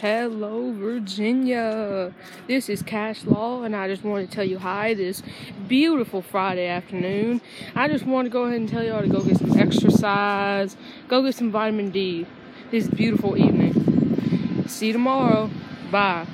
Hello, Virginia. This is Cash Law, and I just want to tell you hi this beautiful Friday afternoon. I just want to go ahead and tell y'all to go get some exercise, go get some vitamin D this beautiful evening. See you tomorrow. Bye.